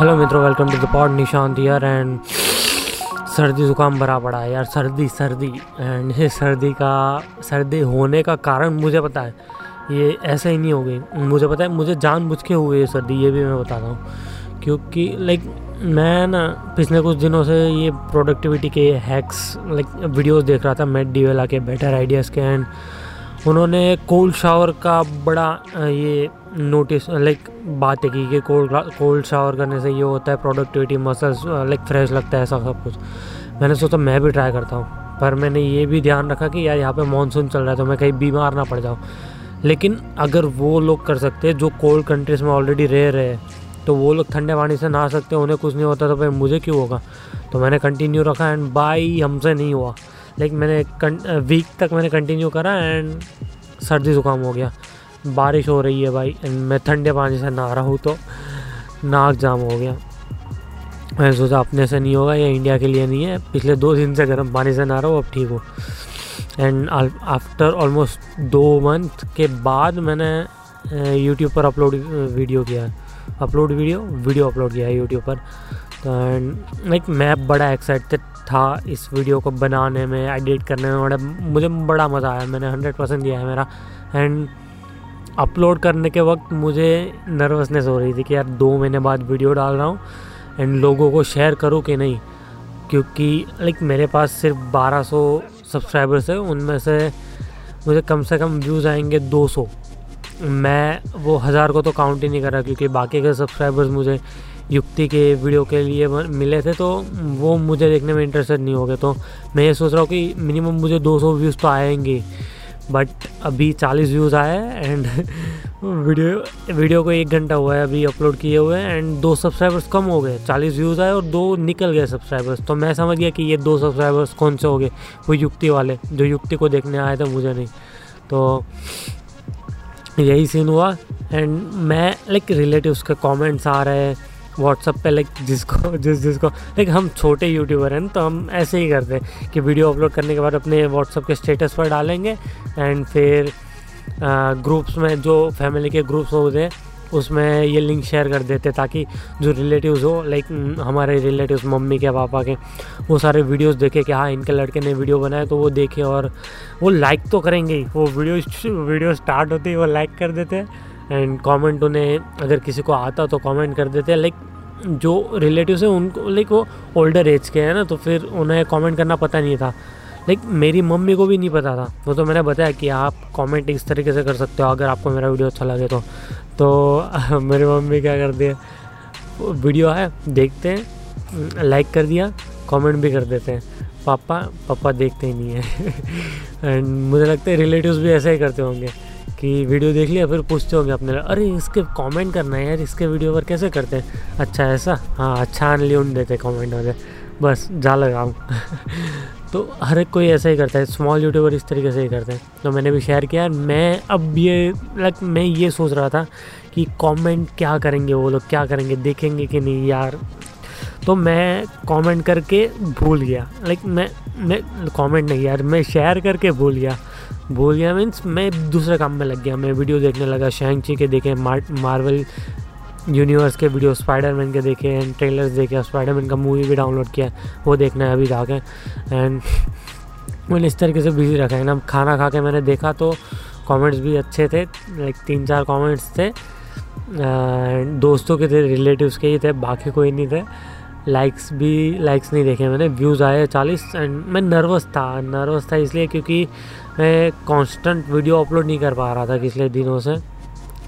Hello मित्रों welcome to the pod Nishant यार and सर्दी ज़ुकाम भरा पड़ा है यार। सर्दी सर्दी। एंड ये सर्दी का, सर्दी होने का कारण मुझे पता है। ये ऐसे ही नहीं हो गई मुझे पता है, मुझे जानबूझ के हुए ये सर्दी, ये भी मैं बताता हूँ। क्योंकि लाइक मैं ना पिछले कुछ दिनों से ये प्रोडक्टिविटी के हैक्स लाइक वीडियोस देख रहा था मेट डीवेला के बेटर आइडियाज़ के। एंड उन्होंने कोल्ड शावर का बड़ा ये नोटिस लाइक बात है की कि कोल्ड कोल्ड शावर करने से ये होता है प्रोडक्टिविटी मसल्स लाइक फ्रेश लगता है, ऐसा सब कुछ। मैंने सोचा मैं भी ट्राई करता हूँ, पर मैंने ये भी ध्यान रखा कि यार यहाँ पे मानसून चल रहा है तो मैं कहीं बीमार ना पड़ जाऊँ। लेकिन अगर वो लोग कर सकते हैं, जो कोल्ड कंट्रीज़ में ऑलरेडी रह रहे हैं तो वो लोग ठंडे पानी से नहा सकते उन्हें कुछ नहीं होता तो भाई मुझे क्यों होगा? तो मैंने कंटिन्यू रखा एंड बाई हमसे नहीं हुआ। लाइक मैंने वीक तक मैंने कंटिन्यू करा एंड सर्दी ज़ुकाम हो गया। बारिश हो रही है भाई। मैं ठंडे पानी से नहा रहा हूँ तो नाक जाम हो गया। मैं सोचा अपने से नहीं होगा, ये इंडिया के लिए नहीं है। पिछले दो दिन से गर्म पानी से नहा रहा हूँ, अब ठीक हो। एंड आफ्टर ऑलमोस्ट दो मंथ के बाद मैंने यूट्यूब पर अपलोड वीडियो किया है। अपलोड वीडियो वीडियो अपलोड किया है यूट्यूब पर। तो एंड लाइक मैं बड़ा एक्साइटेड था इस वीडियो को बनाने में एडिट करने में। बड़ा, मुझे बड़ा मज़ा आया। मैंने हंड्रेड परसेंट दिया है मेरा। एंड अपलोड करने के वक्त मुझे नर्वसनेस हो रही थी कि यार दो महीने बाद वीडियो डाल रहा हूँ एंड लोगों को शेयर करूँ कि नहीं? क्योंकि लाइक मेरे पास सिर्फ़ 1200 सब्सक्राइबर्स है, उनमें से मुझे कम से कम व्यूज़ आएँगे 200 मैं वो हज़ार को तो काउंट ही नहीं कर रहा क्योंकि बाकी के सब्सक्राइबर्स मुझे युक्ति के वीडियो के लिए मिले थे तो वो मुझे देखने में इंटरेस्टेड नहीं हो गए तो मैं ये सोच रहा हूँ कि मिनिमम मुझे 200 व्यूज़ तो आएँगे बट अभी चालीस व्यूज़ आए एंड वीडियो वीडियो को एक घंटा हुआ है अभी अपलोड किए हुए एंड दो सब्सक्राइबर्स कम हो गए, चालीस व्यूज़ आए और दो निकल गए सब्सक्राइबर्स। तो मैं समझ गया कि ये दो सब्सक्राइबर्स कौन से हो गए, वो युक्ति वाले, जो युक्ति को देखने आए थे, मुझे नहीं। तो यही सीन हुआ एंड मैं लाइक रिलेटिव्स के कमेंट्स आ रहे हैं व्हाट्सअप पे लाइक जिसको, जिस, जिसको लाइक हम छोटे यूट्यूबर हैं तो हम ऐसे ही करते हैं कि वीडियो अपलोड करने के बाद अपने व्हाट्सअप के स्टेटस पर डालेंगे एंड फिर ग्रुप्स में जो फैमिली के ग्रुप्स होते हैं, उसमें ये लिंक शेयर कर देते ताकि जो रिलेटिव्स हो लाइक हमारे रिलेटिव्स मम्मी के, पापा के, वो सारे वीडियोस देखे कि हाँ इनके लड़के ने वीडियो बनाया तो वो देखे और वो लाइक तो करेंगे ही। वो वीडियो वीडियो स्टार्ट होती है वो लाइक कर देते हैं। एंड कमेंट उन्हें, अगर किसी को आता तो कमेंट कर देते हैं। लाइक जो रिलेटिव्स हैं, उनको लाइक वो ओल्डर एज के हैं ना तो फिर उन्हें कमेंट करना पता नहीं था। लाइक मेरी मम्मी को भी नहीं पता था। वो तो मैंने बताया कि आप कमेंट इस तरीके से कर सकते हो, अगर आपको मेरा वीडियो अच्छा लगे तो। तो मेरी मम्मी क्या करती है वीडियो है, देखते हैं लाइक कर दिया कमेंट भी कर देते हैं। पापा पापा देखते ही नहीं है। एंड मुझे लगता है रिलेटिव्स भी ऐसा ही करते होंगे। कि वीडियो देख लिया, फिर पूछते होंगे अपने अरे, इसके कमेंट करना है यार, इसके वीडियो पर कैसे करते हैं? अच्छा ऐसा? हाँ अच्छा लियोन देते कमेंट वाले, बस, जा लगाऊँ तो हर एक कोई ऐसा ही करता है स्मॉल यूट्यूबर इस तरीके से ही करते हैं। तो मैंने भी शेयर किया, मैं अब ये लाइक मैं ये सोच रहा था कि कमेंट क्या करेंगे वो लोग, क्या करेंगे, देखेंगे कि नहीं यार। तो मैं कमेंट करके भूल गया लाइक मैं मैं कमेंट नहीं यार, मैं शेयर करके भूल गया। भूल गया। मीन्स मैं दूसरे काम में लग गया। मैं वीडियो देखने लगा शैंग ची के देखे मार्वल यूनिवर्स के वीडियो स्पाइडरमैन के देखे एंड ट्रेलर्स देखे स्पाइडरमैन का मूवी भी डाउनलोड किया। वो देखना है अभी जाके। एंड मैंने इस तरीके से बिज़ी रखा है ना। खाना खा के मैंने देखा तो कमेंट्स भी अच्छे थे लाइक तीन चार कमेंट्स थे दोस्तों के थे रिलेटिव्स के ही थे, बाकी कोई नहीं थे। लाइक्स भी लाइक्स नहीं देखे मैंने व्यूज़ आए चालीस एंड मैं नर्वस था नर्वस था इसलिए क्योंकि मैं कांस्टेंट वीडियो अपलोड नहीं कर पा रहा था पिछले दिनों से,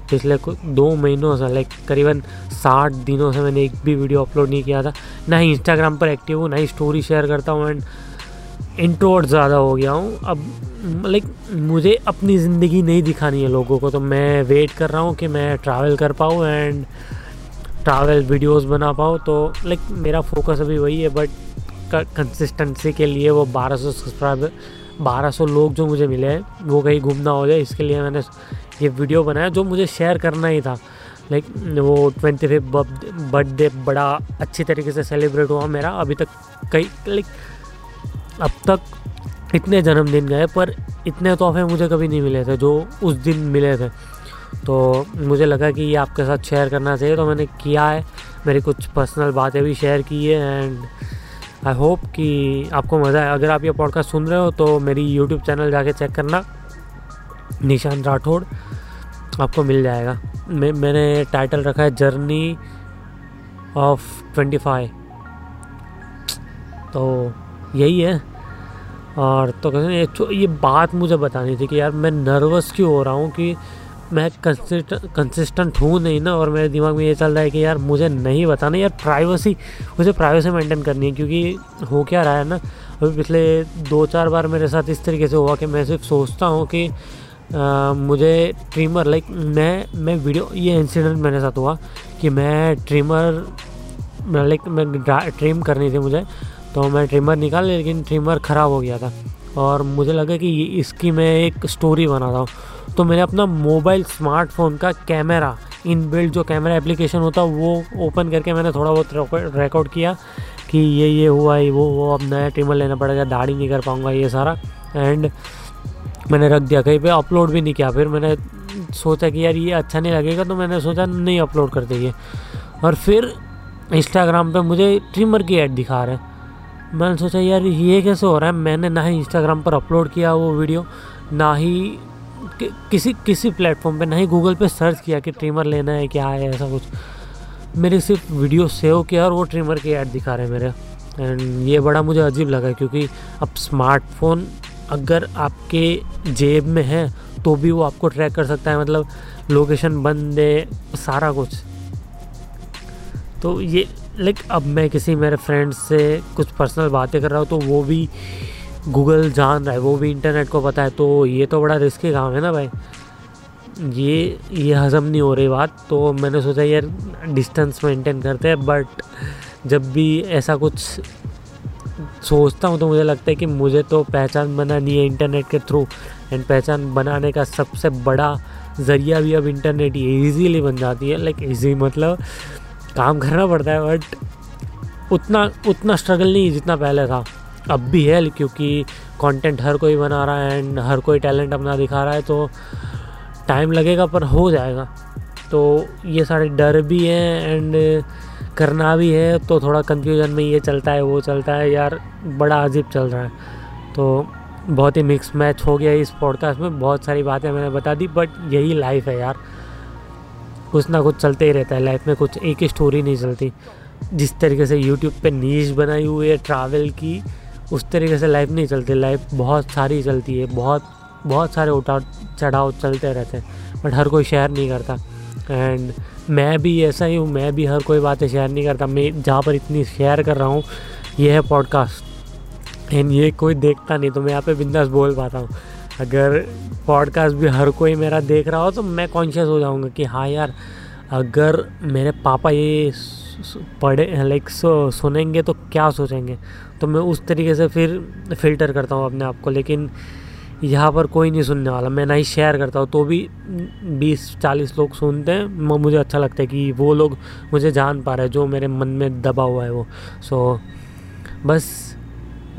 पिछले दो महीनों से लाइक करीबन साठ दिनों से मैंने एक भी वीडियो अपलोड नहीं किया था। ना ही इंस्टाग्राम पर एक्टिव हूँ, ना ही स्टोरी शेयर करता हूँ एंड इंट्रोवर्ट ज़्यादा हो गया हूँ। अब लाइक मुझे अपनी ज़िंदगी नहीं दिखानी है लोगों को तो मैं वेट कर रहा हूँ कि मैं ट्रैवल कर पाऊँ एंड ट्रैवल वीडियोस बना पाऊँ तो लाइक मेरा फोकस अभी वही है बट कंसिस्टेंसी के लिए वो 1200 सब्सक्राइबर 1200 लोग जो मुझे मिले हैं, वो कहीं घूमना हो जाए, इसके लिए मैंने ये वीडियो बनाया जो मुझे शेयर करना ही था। लाइक वो ट्वेंटी फिफ्थ बर्थडे बड़ा अच्छी तरीके से सेलिब्रेट हुआ मेरा, अभी तक कई लाइक अब तक इतने जन्मदिन गए, पर इतने तोहफे मुझे कभी नहीं मिले थे, जो उस दिन मिले थे। तो मुझे लगा कि ये आपके साथ शेयर करना चाहिए तो मैंने किया है। मेरी कुछ पर्सनल बातें भी शेयर की है एंड आई होप कि आपको मज़ा आए। अगर आप ये पॉडकास्ट सुन रहे हो तो मेरी यूट्यूब चैनल जाके चेक करना। निशान राठौड़, आपको मिल जाएगा। मैं, मैंने टाइटल रखा है जर्नी ऑफ़ ट्वेंटी फाइव तो यही है। और तो कहते ये बात मुझे बतानी थी कि यार मैं नर्वस क्यों हो रहा हूँ कि मैं कंसिस्टेंट हूँ नहीं ना और मेरे दिमाग में ये चल रहा है कि यार मुझे नहीं बताना यार प्राइवेसी मुझे प्राइवेसी मेंटेन करनी है क्योंकि हो क्या रहा है ना? अभी पिछले दो चार बार मेरे साथ इस तरीके से हुआ कि मैं सिर्फ़ सोचता हूँ कि आ, मुझे ट्रिमर लाइक मैं मैं वीडियो ये इंसिडेंट मेरे साथ हुआ कि मैं ट्रिमर लाइक मैं ट्रिम करनी थी मुझे तो मैं ट्रिमर निकाल लेकिन ट्रिमर ख़राब हो गया था। और मुझे लगा कि इसकी मैं एक स्टोरी बनाता हूँ। तो मैंने अपना मोबाइल स्मार्टफ़ोन का कैमरा इन जो कैमरा एप्लीकेशन होता वो ओपन करके मैंने थोड़ा बहुत रिकॉर्ड किया कि ये ये हुआ ही वो वो अब नया ट्रिमर लेना पड़ेगा, दाढ़ी नहीं कर पाऊँगा, ये सारा। एंड मैंने रख दिया, कहीं पे अपलोड भी नहीं किया। फिर मैंने सोचा कि यार ये अच्छा नहीं लगेगा तो मैंने सोचा नहीं अपलोड कर देंगे और फिर इंस्टाग्राम पे मुझे ट्रिमर की ऐड दिखा रहे मैंने सोचा, यार ये कैसे हो रहा है? मैंने ना ही इंस्टाग्राम पर अपलोड किया वो वीडियो ना ही कि, किसी किसी प्लेटफॉर्म पे नहीं गूगल पे सर्च किया कि ट्रिमर लेना है क्या है ऐसा कुछ। मेरे सिर्फ़ वीडियो सेव किया और वो ट्रिमर की ऐड दिखा रहे हैं मेरे। एंड ये बड़ा मुझे अजीब लगा क्योंकि अब स्मार्टफ़ोन अगर आपके जेब में है तो भी वो आपको ट्रैक कर सकता है मतलब लोकेशन बंद सारा कुछ। तो ये लाइक अब मैं किसी मेरे फ्रेंड्स से कुछ पर्सनल बातें कर रहा हूँ तो वो भी गूगल जान रहा है, वो भी इंटरनेट को पता है तो ये तो बड़ा रिस्की काम है ना भाई। ये ये हज़म नहीं हो रही बात तो मैंने सोचा यार डिस्टेंस मेंटेन करते हैं बट जब भी ऐसा कुछ सोचता हूँ तो मुझे लगता है कि मुझे तो पहचान बनानी है इंटरनेट के थ्रू एंड पहचान बनाने का सबसे बड़ा ज़रिया भी अब इंटरनेट ही ईजीली बन जाती है। लाइक ईजी मतलब काम करना पड़ता है बट उतना उतना स्ट्रगल नहीं जितना पहले था। अब भी है क्योंकि कंटेंट हर कोई बना रहा है एंड हर कोई टैलेंट अपना दिखा रहा है तो टाइम लगेगा पर हो जाएगा। तो ये सारे डर भी हैं एंड करना भी है तो थोड़ा कन्फ्यूज़न में ये चलता है, वो चलता है, यार बड़ा अजीब चल रहा है। तो बहुत ही मिक्स मैच हो गया इस पॉडकास्ट में, बहुत सारी बातें मैंने बता दी बट यही लाइफ है यार। कुछ ना कुछ चलते ही रहता है लाइफ में कुछ एक ही स्टोरी नहीं चलती। जिस तरीके से यूट्यूब पे नीच बनाई हुई है ट्रैवल की उस तरीके से लाइफ नहीं चलती लाइफ बहुत सारी चलती है, बहुत बहुत सारे उठाव चढ़ाव चलते रहते हैं बट हर कोई शेयर नहीं करता। एंड मैं भी ऐसा ही हूँ, मैं भी हर कोई बातें शेयर नहीं करता। मैं जहाँ पर इतनी शेयर कर रहा हूँ, ये है पॉडकास्ट एंड ये कोई देखता नहीं तो मैं यहाँ पे बिंदास बोल पाता हूँ। अगर पॉडकास्ट भी हर कोई मेरा देख रहा हो तो मैं कॉन्शियस हो जाऊँगा कि हाँ यार, अगर मेरे पापा ये पढ़े लाइक सुनेंगे तो क्या सोचेंगे? तो मैं उस तरीके से फिर फ़िल्टर करता हूँ अपने आप को, लेकिन यहाँ पर कोई नहीं सुनने वाला। मैं ना ही शेयर करता हूँ तो भी बीस, चालीस लोग सुनते हैं मुझे अच्छा लगता है कि वो लोग मुझे जान पा रहे हैं, जो मेरे मन में दबा हुआ है वो। सो बस,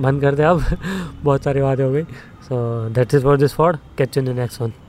बंद कर दे अब बहुत सारी बातें हो गई। So that is for this pod. Catch in the next one.